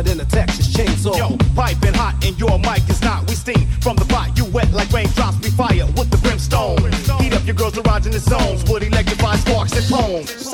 covered in a Texas chainsaw. Yo, piping hot and your mic is not. We steam from the pot. You wet like raindrops. We fire with the brimstone. Heat up your girls' garage in the zones. Wood electrified sparks and poems.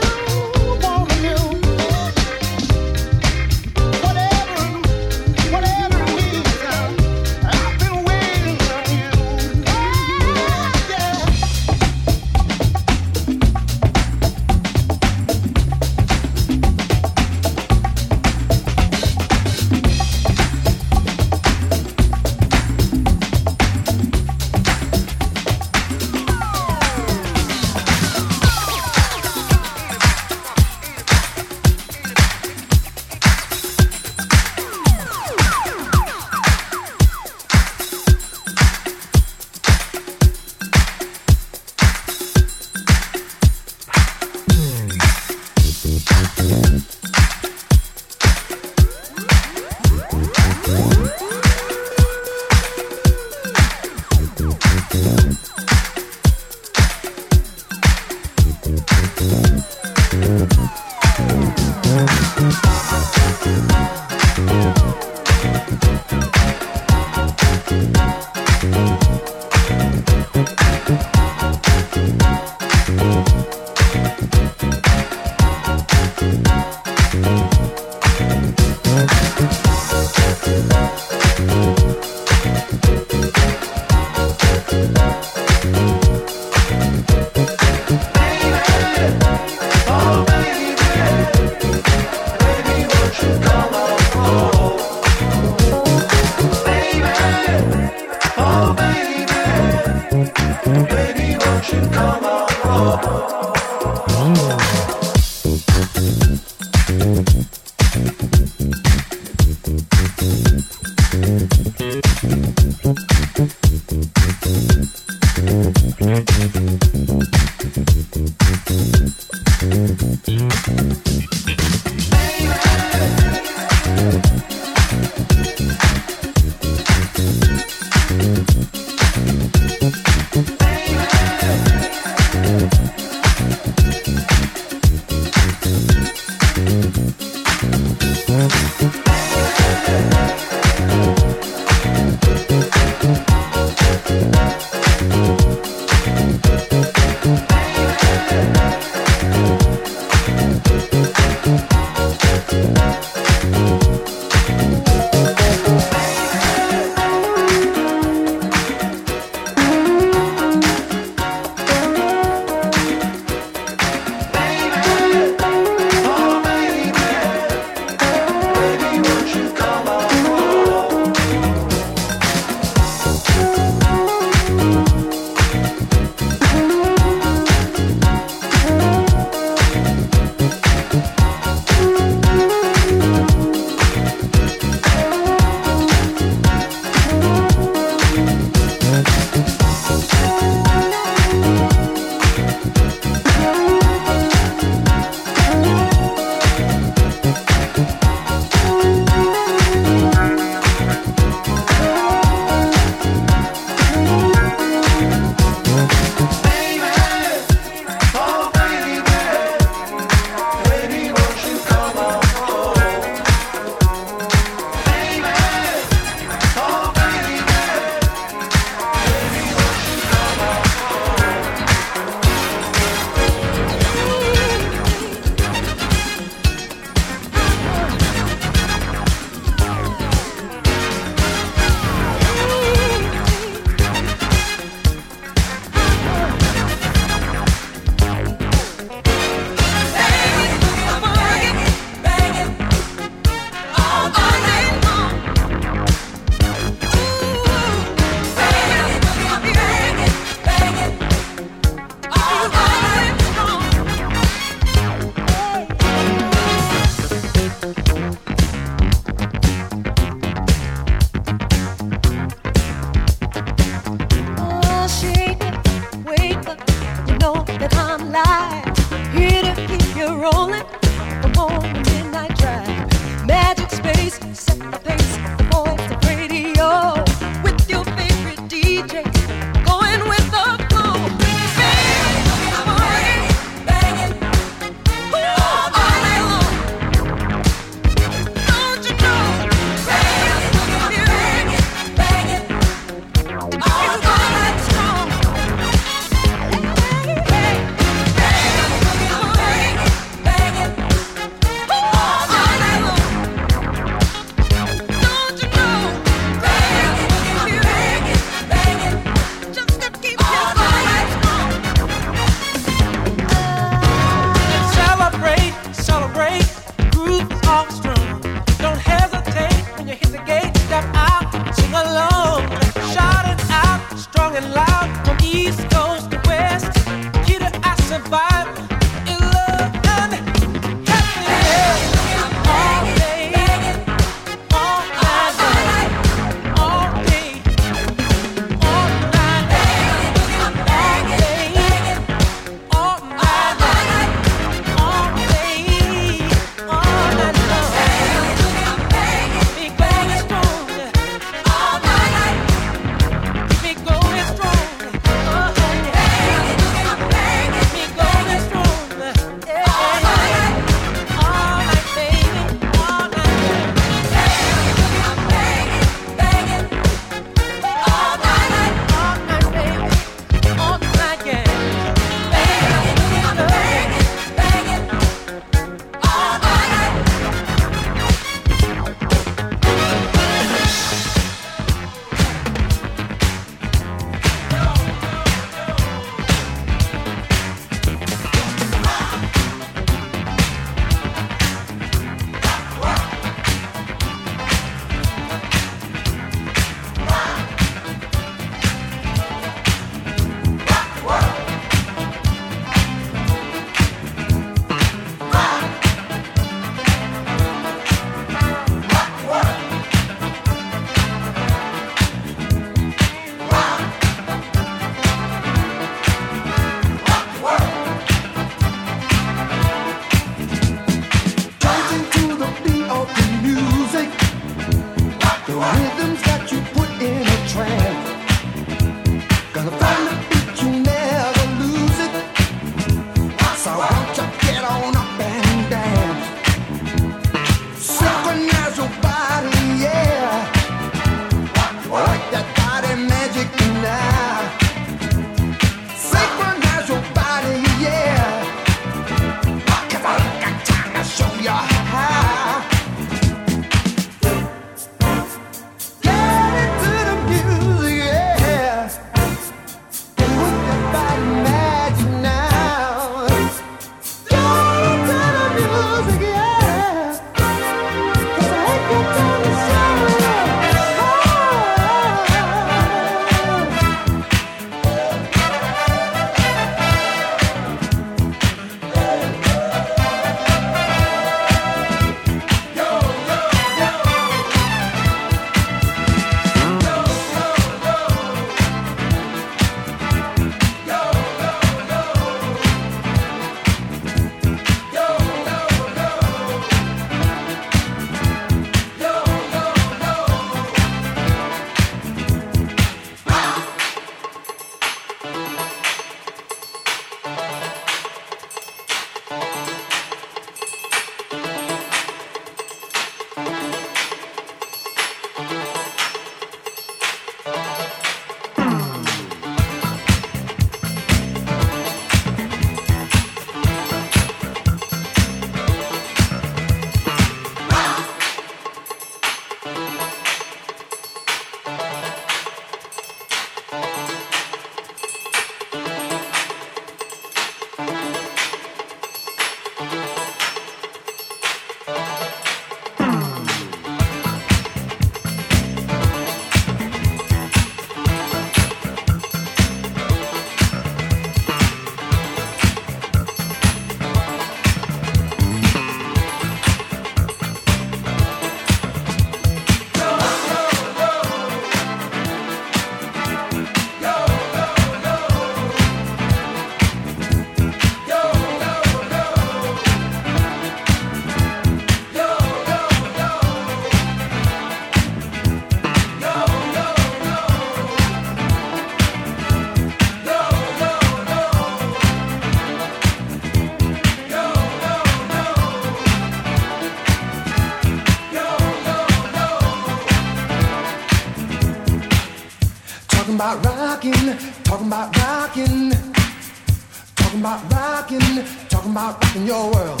About rocking, talking about rocking your world.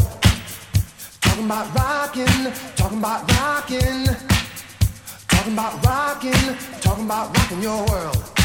Talking about rocking, talking about rocking, talking about rocking, talking about rocking your world.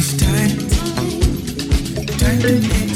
It's time. Time to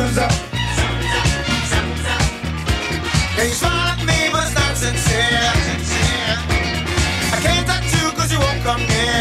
something's up. Something's up, something's up. You smile at me, but it's not sincere. I can't touch you cause you won't come near.